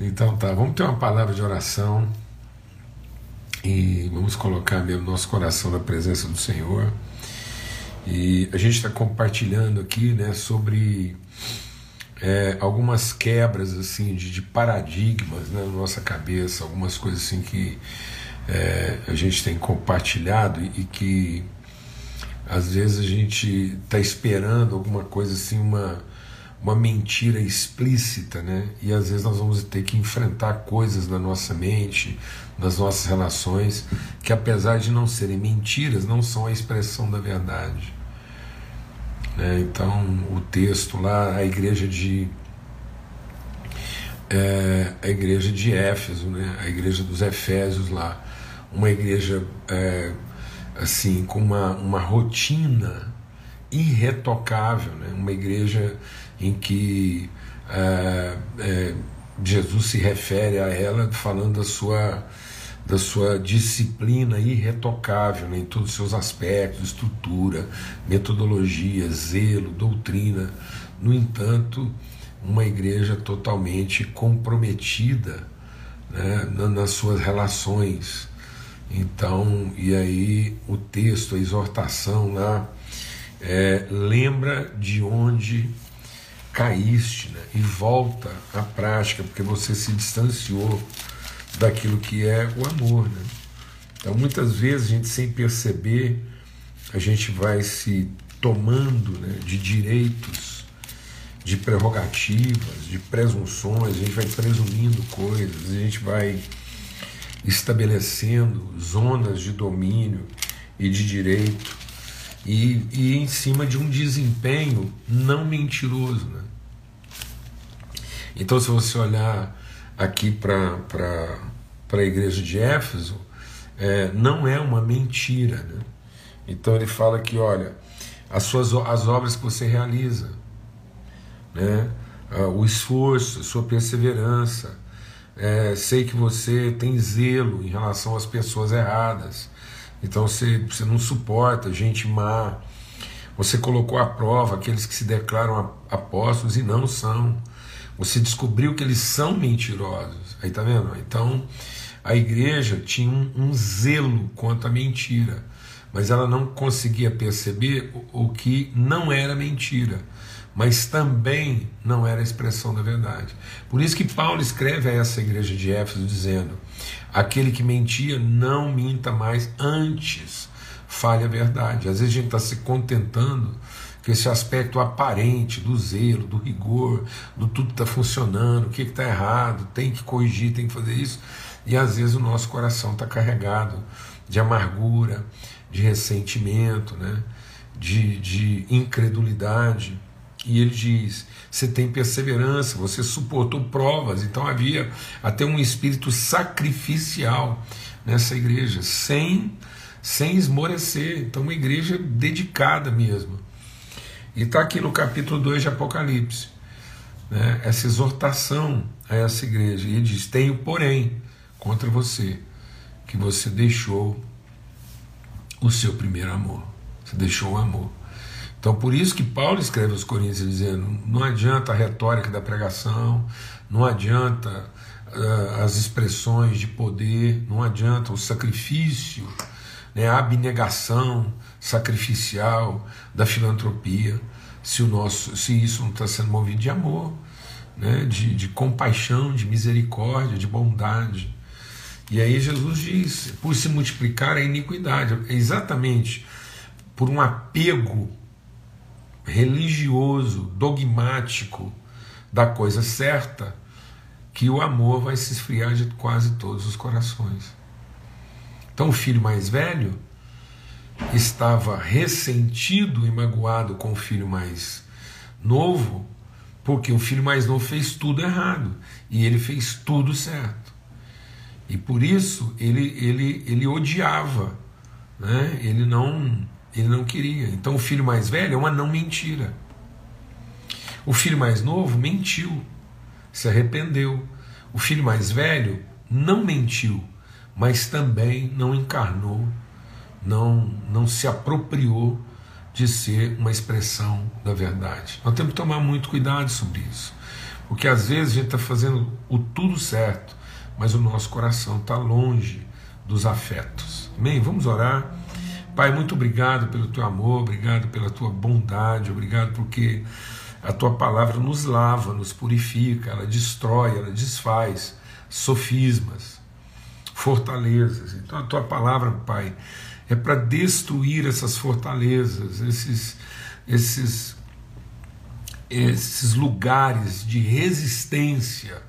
Então tá, vamos ter uma palavra de oração e vamos colocar mesmo nosso coração na presença do Senhor. E a gente está compartilhando aqui né, sobre é, algumas quebras assim de, de paradigmas né, na nossa cabeça, algumas coisas assim que é, a gente tem compartilhado e, e que às vezes a gente está esperando alguma coisa assim, uma uma mentira explícita, né? E às vezes nós vamos ter que enfrentar coisas na nossa mente, nas nossas relações, que apesar de não serem mentiras, não são a expressão da verdade. Né? Então, o texto lá, a igreja de é, a igreja de Éfeso, né? A igreja dos Efésios lá, uma igreja é, assim com uma, uma rotina irretocável, né? Uma igreja em que é, é, Jesus se refere a ela falando da sua, da sua disciplina irretocável né, em todos os seus aspectos, estrutura, metodologia, zelo, doutrina. No entanto, uma igreja totalmente comprometida né, nas suas relações. Então, e aí o texto, a exortação lá, é, lembra de onde caíste né? e volta à prática, porque você se distanciou daquilo que é o amor. Né? Então, muitas vezes, a gente sem perceber, a gente vai se tomando né, de direitos, de prerrogativas, de presunções, a gente vai presumindo coisas, a gente vai estabelecendo zonas de domínio e de direito e, e em cima de um desempenho não mentiroso. Né? Então, se você olhar aqui para a igreja de Éfeso, é, não é uma mentira. Né? Então, ele fala que, olha, as, suas, as obras que você realiza, né? o esforço, sua perseverança, é, sei que você tem zelo em relação às pessoas erradas, então você, você não suporta gente má, você colocou à prova aqueles que se declaram apóstolos e não são. Você descobriu que eles são mentirosos. Aí tá vendo? Então a igreja tinha um, um zelo contra a mentira, mas ela não conseguia perceber o, o que não era mentira, mas também não era a expressão da verdade. Por isso que Paulo escreve a essa igreja de Éfeso dizendo: aquele que mentia não minta mais, antes fale a verdade. Às vezes a gente está se contentando que esse aspecto aparente do zelo, do rigor, do tudo está funcionando, o que está errado, tem que corrigir, tem que fazer isso, e às vezes o nosso coração está carregado de amargura, de ressentimento, né? de, de incredulidade. E ele diz: você tem perseverança, você suportou provas, então havia até um espírito sacrificial nessa igreja, sem, sem esmorecer. Então, uma igreja dedicada mesmo. E está aqui no capítulo 2 de Apocalipse, né, essa exortação a essa igreja. E ele diz: Tenho, porém, contra você, que você deixou o seu primeiro amor. Você deixou o amor. Então, por isso que Paulo escreve aos Coríntios dizendo: não adianta a retórica da pregação, não adianta uh, as expressões de poder, não adianta o sacrifício, né, a abnegação, sacrificial, da filantropia, se, o nosso, se isso não está sendo movido de amor, né, de, de compaixão, de misericórdia, de bondade. E aí Jesus diz: por se multiplicar a iniquidade, é exatamente por um apego religioso, dogmático da coisa certa, que o amor vai se esfriar de quase todos os corações. Então o filho mais velho estava ressentido e magoado com o filho mais novo, porque o filho mais novo fez tudo errado e ele fez tudo certo. E por isso ele, ele, ele odiava, né? ele, não, ele não queria. Então o filho mais velho é uma não mentira. O filho mais novo mentiu, se arrependeu. O filho mais velho não mentiu, mas também não encarnou não, não se apropriou de ser uma expressão da verdade. Nós temos que tomar muito cuidado sobre isso, Porque às vezes a gente está fazendo o tudo certo, mas o nosso coração está longe dos afetos. Amém? Vamos orar. Pai, muito obrigado pelo teu amor, obrigado pela tua bondade, obrigado porque a tua palavra nos lava, nos purifica, ela destrói, ela desfaz sofismas, fortalezas. Então a tua palavra, Pai, é para destruir essas fortalezas, esses, esses, esses lugares de resistência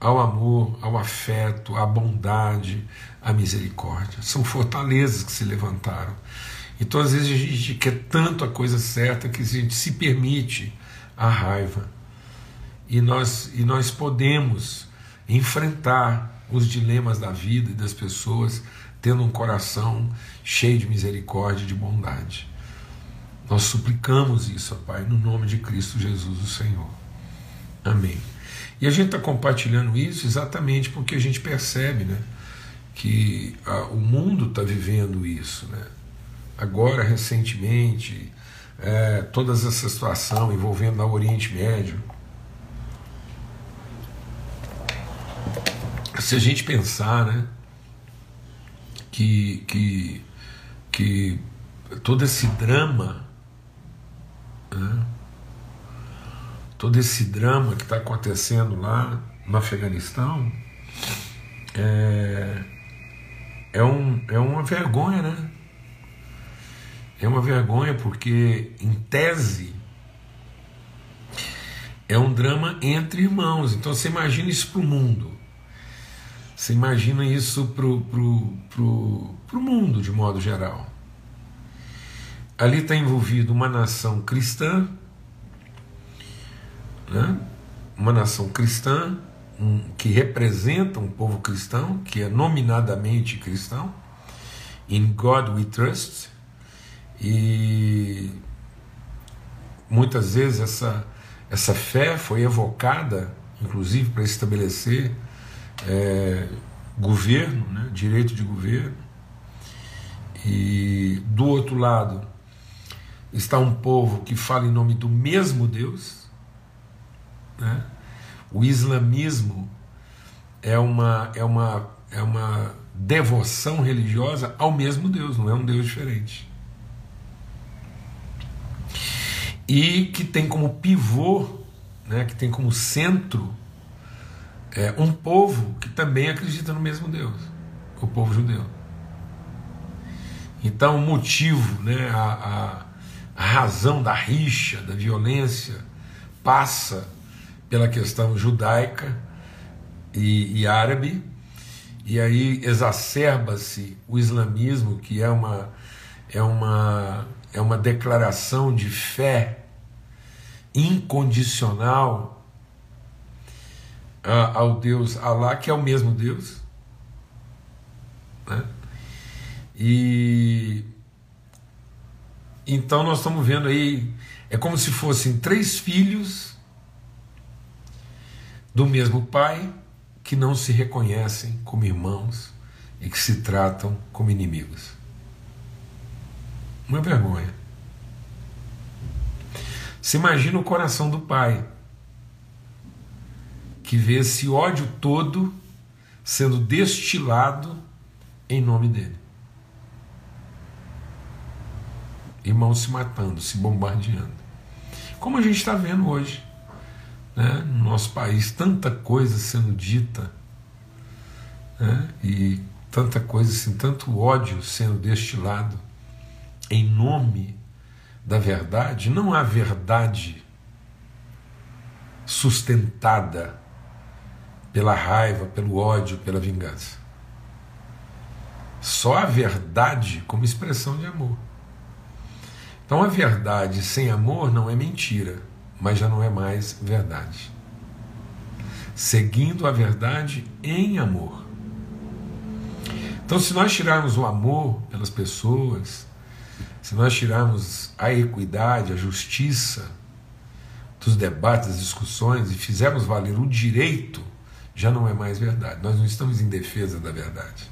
ao amor, ao afeto, à bondade, à misericórdia. São fortalezas que se levantaram. Então, às vezes, a gente quer tanto a coisa certa que a gente se permite a raiva. E nós, e nós podemos enfrentar os dilemas da vida e das pessoas tendo um coração cheio de misericórdia e de bondade. Nós suplicamos isso, Pai, no nome de Cristo Jesus, o Senhor. Amém. E a gente está compartilhando isso exatamente porque a gente percebe né, que a, o mundo está vivendo isso. Né? Agora, recentemente, é, toda essa situação envolvendo o Oriente Médio. Se a gente pensar né, que, que, que todo esse drama, né, todo esse drama que está acontecendo lá no Afeganistão é, é, um, é uma vergonha, né? É uma vergonha porque, em tese, é um drama entre irmãos. Então você imagina isso para o mundo. Você imagina isso para o pro, pro, pro mundo, de modo geral. Ali está envolvido uma nação cristã né? uma nação cristã, um, que representa um povo cristão, que é nominadamente cristão, In God We Trust, e muitas vezes essa, essa fé foi evocada, inclusive para estabelecer é, governo, né, direito de governo, e do outro lado está um povo que fala em nome do mesmo Deus, né? O islamismo é uma, é, uma, é uma devoção religiosa ao mesmo Deus, não é um Deus diferente. E que tem como pivô, né, que tem como centro, é, um povo que também acredita no mesmo Deus, o povo judeu. Então, o motivo, né, a, a, a razão da rixa, da violência, passa pela questão judaica e, e árabe, e aí exacerba-se o islamismo, que é uma, é, uma, é uma declaração de fé incondicional ao Deus Alá, que é o mesmo Deus. Né? E então nós estamos vendo aí, é como se fossem três filhos do mesmo Pai que não se reconhecem como irmãos e que se tratam como inimigos. Uma vergonha. Se imagina o coração do pai que vê esse ódio todo sendo destilado em nome dele. Irmãos se matando, se bombardeando. Como a gente está vendo hoje né, no nosso país, tanta coisa sendo dita né, e tanta coisa assim, tanto ódio sendo destilado em nome da verdade, não há verdade sustentada pela raiva, pelo ódio, pela vingança. Só a verdade como expressão de amor. Então a verdade sem amor não é mentira mas já não é mais verdade. Seguindo a verdade em amor. Então, se nós tirarmos o amor pelas pessoas, se nós tirarmos a equidade, a justiça dos debates, das discussões e fizermos valer o direito, já não é mais verdade. Nós não estamos em defesa da verdade.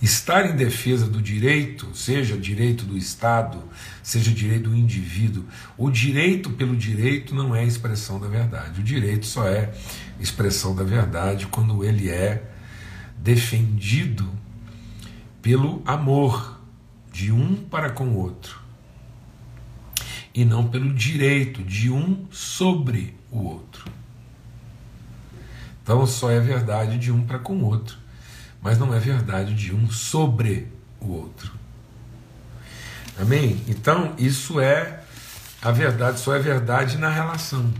Estar em defesa do direito, seja direito do Estado, seja direito do indivíduo, o direito pelo direito não é expressão da verdade. O direito só é expressão da verdade quando ele é defendido pelo amor de um para com o outro e não pelo direito de um sobre o outro. Então só é verdade de um para com o outro, mas não é verdade de um sobre o outro. Amém? Então isso é a verdade, só é verdade na relação.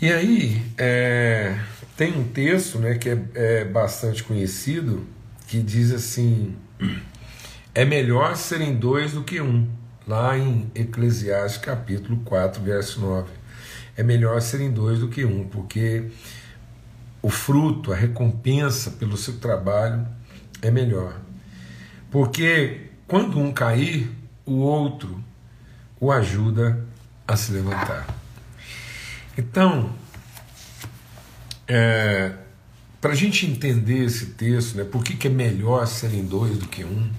E aí é, tem um texto né, que é, é bastante conhecido que diz assim: é melhor serem dois do que um, lá em Eclesiastes capítulo 4, verso 9 é melhor serem dois do que um, porque o fruto, a recompensa pelo seu trabalho é melhor. Porque quando um cair, o outro o ajuda a se levantar. Então, é, para a gente entender esse texto, né, por que, que é melhor serem dois do que um,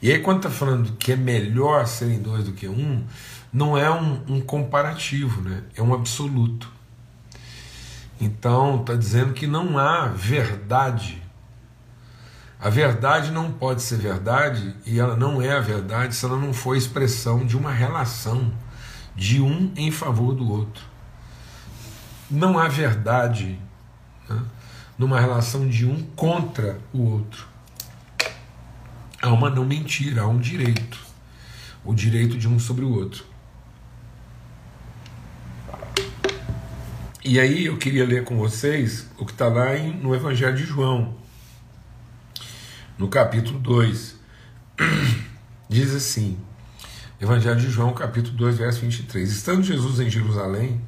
e aí quando está falando que é melhor serem dois do que um, não é um, um comparativo, né? é um absoluto. Então, está dizendo que não há verdade. A verdade não pode ser verdade e ela não é a verdade se ela não for expressão de uma relação de um em favor do outro. Não há verdade né, numa relação de um contra o outro. Há uma não mentira, há um direito. O direito de um sobre o outro. E aí eu queria ler com vocês o que está lá em, no Evangelho de João, no capítulo 2. Diz assim, Evangelho de João, capítulo 2, verso 23. Estando Jesus em Jerusalém,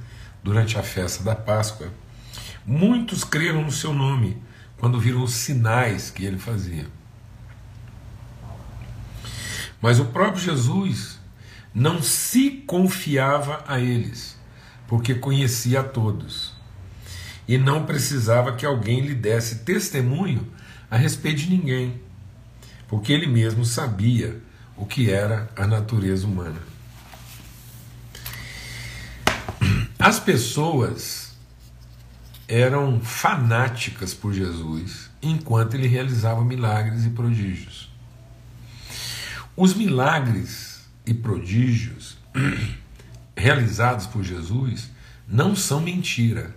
durante a festa da Páscoa, muitos creram no seu nome, quando viram os sinais que ele fazia. Mas o próprio Jesus não se confiava a eles porque conhecia a todos e não precisava que alguém lhe desse testemunho a respeito de ninguém, porque ele mesmo sabia o que era a natureza humana. As pessoas eram fanáticas por Jesus enquanto ele realizava milagres e prodígios. Os milagres e prodígios realizados por Jesus não são mentira.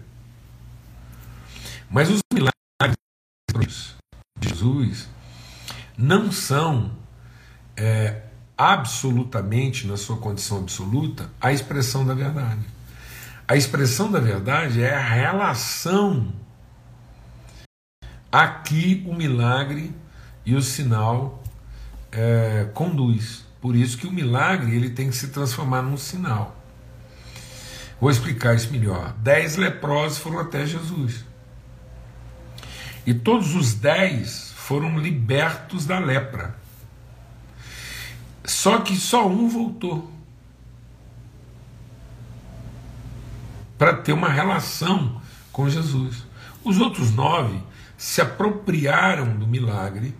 Mas os milagres de Jesus não são é, absolutamente, na sua condição absoluta, a expressão da verdade. A expressão da verdade é a relação a que o milagre e o sinal é, conduz. Por isso que o milagre ele tem que se transformar num sinal. Vou explicar isso melhor. Dez leprosos foram até Jesus. E todos os dez foram libertos da lepra. Só que só um voltou. Para ter uma relação com Jesus. Os outros nove se apropriaram do milagre.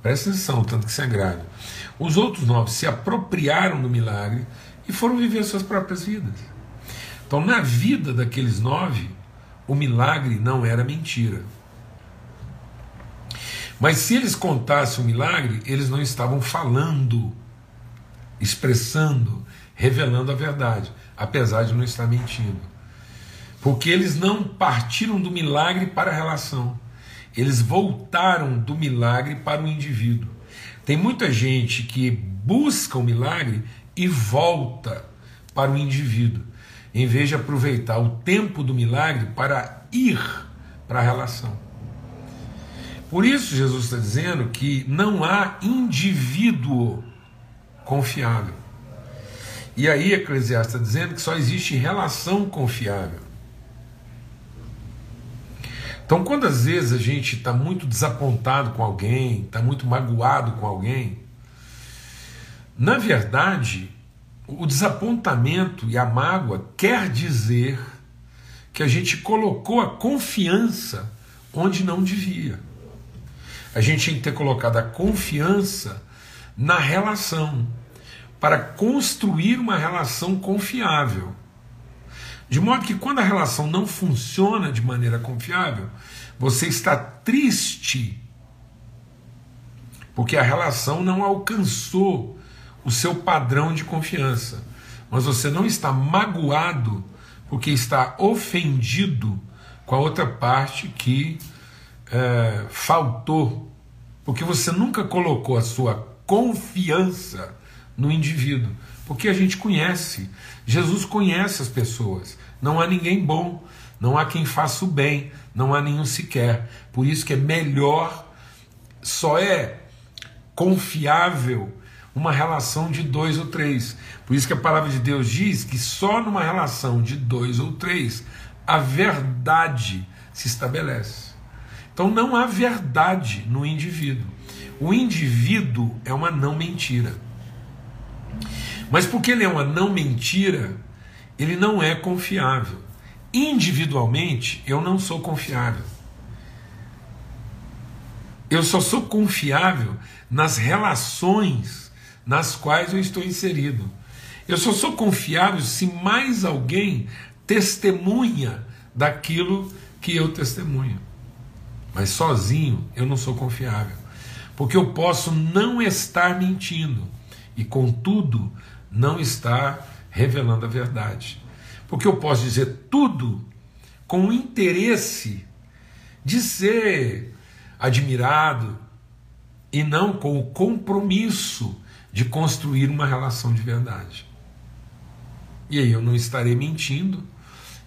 Presta atenção, tanto que isso é. Os outros nove se apropriaram do milagre e foram viver suas próprias vidas. Então, na vida daqueles nove, o milagre não era mentira. Mas se eles contassem o milagre, eles não estavam falando, expressando, revelando a verdade, apesar de não estar mentindo. Porque eles não partiram do milagre para a relação, eles voltaram do milagre para o indivíduo. Tem muita gente que busca o milagre e volta para o indivíduo em vez de aproveitar o tempo do milagre para ir para a relação. Por isso, Jesus está dizendo que não há indivíduo confiável. E aí, Eclesiastes está dizendo que só existe relação confiável. Então, quando às vezes a gente está muito desapontado com alguém, está muito magoado com alguém, na verdade, o desapontamento e a mágoa quer dizer que a gente colocou a confiança onde não devia. a gente tinha que ter colocado a confiança na relação, para construir uma relação confiável. De modo que quando a relação não funciona de maneira confiável, você está triste porque a relação não alcançou o seu padrão de confiança. Mas você não está magoado porque está ofendido com a outra parte que é, faltou, porque você nunca colocou a sua confiança no indivíduo, porque a gente conhece, Jesus conhece as pessoas, não há ninguém bom, não há quem faça o bem, não há nenhum sequer, por isso que é melhor, só é confiável uma relação de dois ou três. Por isso que a palavra de Deus diz que só numa relação de dois ou três a verdade se estabelece. Então não há verdade no indivíduo. O indivíduo é uma não mentira. Mas porque ele é uma não mentira, ele não é confiável. Individualmente, eu não sou confiável. Eu só sou confiável nas relações nas quais eu estou inserido. Eu só sou confiável se mais alguém testemunha daquilo que eu testemunho. Mas sozinho eu não sou confiável. Porque eu posso não estar mentindo e, contudo, não estar revelando a verdade. Porque eu posso dizer tudo com o interesse de ser admirado e não com o compromisso de construir uma relação de verdade. E aí eu não estarei mentindo,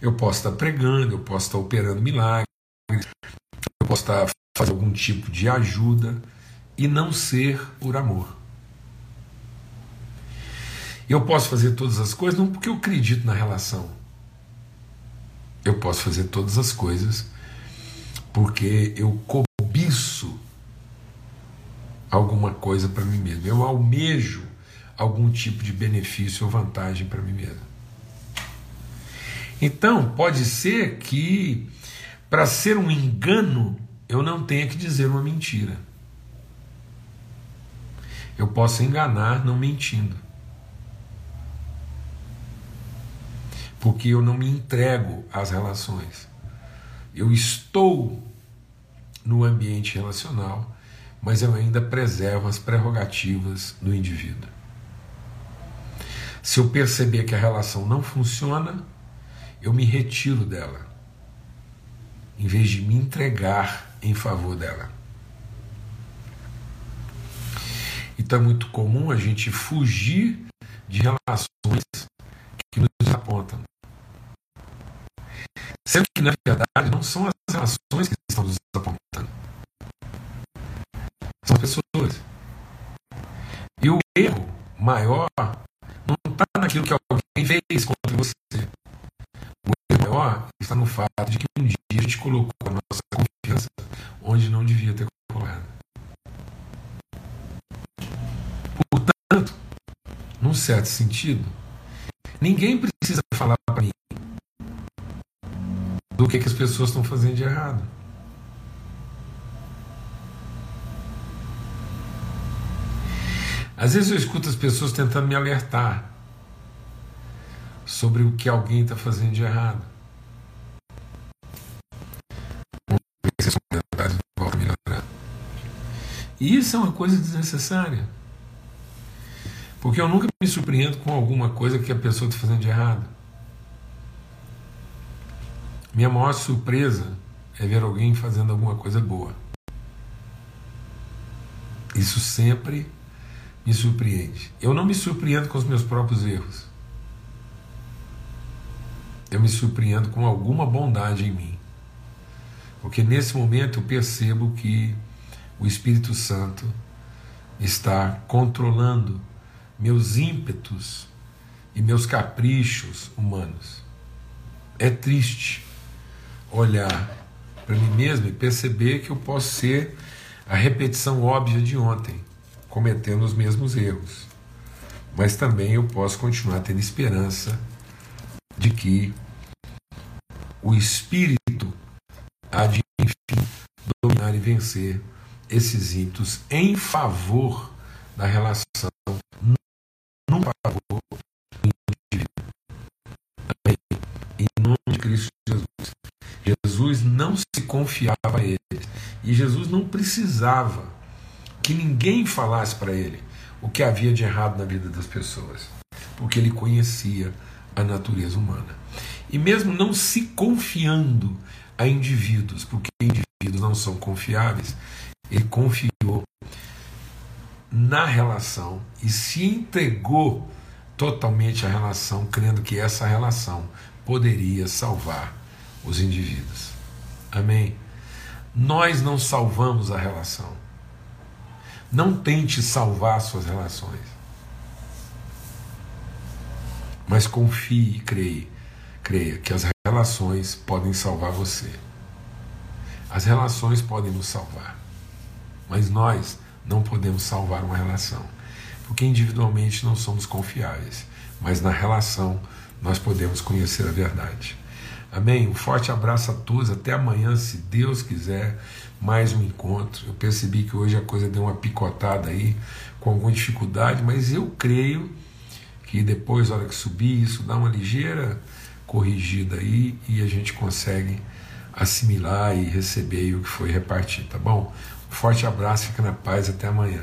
eu posso estar pregando, eu posso estar operando milagres, eu posso estar fazendo algum tipo de ajuda e não ser por amor. Eu posso fazer todas as coisas não porque eu acredito na relação. Eu posso fazer todas as coisas porque eu alguma coisa para mim mesmo. Eu almejo algum tipo de benefício ou vantagem para mim mesmo. Então, pode ser que para ser um engano eu não tenha que dizer uma mentira. Eu posso enganar não mentindo. Porque eu não me entrego às relações. Eu estou no ambiente relacional mas eu ainda preservo as prerrogativas do indivíduo. Se eu perceber que a relação não funciona, eu me retiro dela, em vez de me entregar em favor dela. Então é muito comum a gente fugir de relações que nos apontam. Sendo que, na verdade, não são as relações que estão nos apontando são pessoas. E o erro maior não está naquilo que alguém fez contra você. O erro maior está no fato de que um dia a gente colocou a nossa confiança onde não devia ter colocado. Portanto, num certo sentido, ninguém precisa falar para mim do que, que as pessoas estão fazendo de errado. Às vezes eu escuto as pessoas tentando me alertar sobre o que alguém está fazendo de errado. E isso é uma coisa desnecessária. Porque eu nunca me surpreendo com alguma coisa que a pessoa está fazendo de errado. Minha maior surpresa é ver alguém fazendo alguma coisa boa. Isso sempre me surpreende. Eu não me surpreendo com os meus próprios erros. Eu me surpreendo com alguma bondade em mim. Porque nesse momento eu percebo que o Espírito Santo está controlando meus ímpetos e meus caprichos humanos. É triste olhar para mim mesmo e perceber que eu posso ser a repetição óbvia de ontem cometendo os mesmos erros. Mas também eu posso continuar tendo esperança de que o Espírito há de, enfim, dominar e vencer esses ímpetos em favor da relação, no favor do indivíduo. Em nome de Cristo Jesus. Jesus não se confiava a eles. E Jesus não precisava que ninguém falasse para ele o que havia de errado na vida das pessoas, porque ele conhecia a natureza humana. E mesmo não se confiando a indivíduos, porque indivíduos não são confiáveis, ele confiou na relação e se entregou totalmente à relação, crendo que essa relação poderia salvar os indivíduos. Amém? Nós não salvamos a relação. Não tente salvar suas relações. Mas confie e creia, creia que as relações podem salvar você. As relações podem nos salvar. Mas nós não podemos salvar uma relação, porque individualmente não somos confiáveis, mas na relação nós podemos conhecer a verdade. Amém? Um forte abraço a todos. Até amanhã, se Deus quiser. Mais um encontro. Eu percebi que hoje a coisa deu uma picotada aí, com alguma dificuldade, mas eu creio que depois, na hora que subir, isso dá uma ligeira corrigida aí e a gente consegue assimilar e receber o que foi repartido, tá bom? Forte abraço, fica na paz, até amanhã.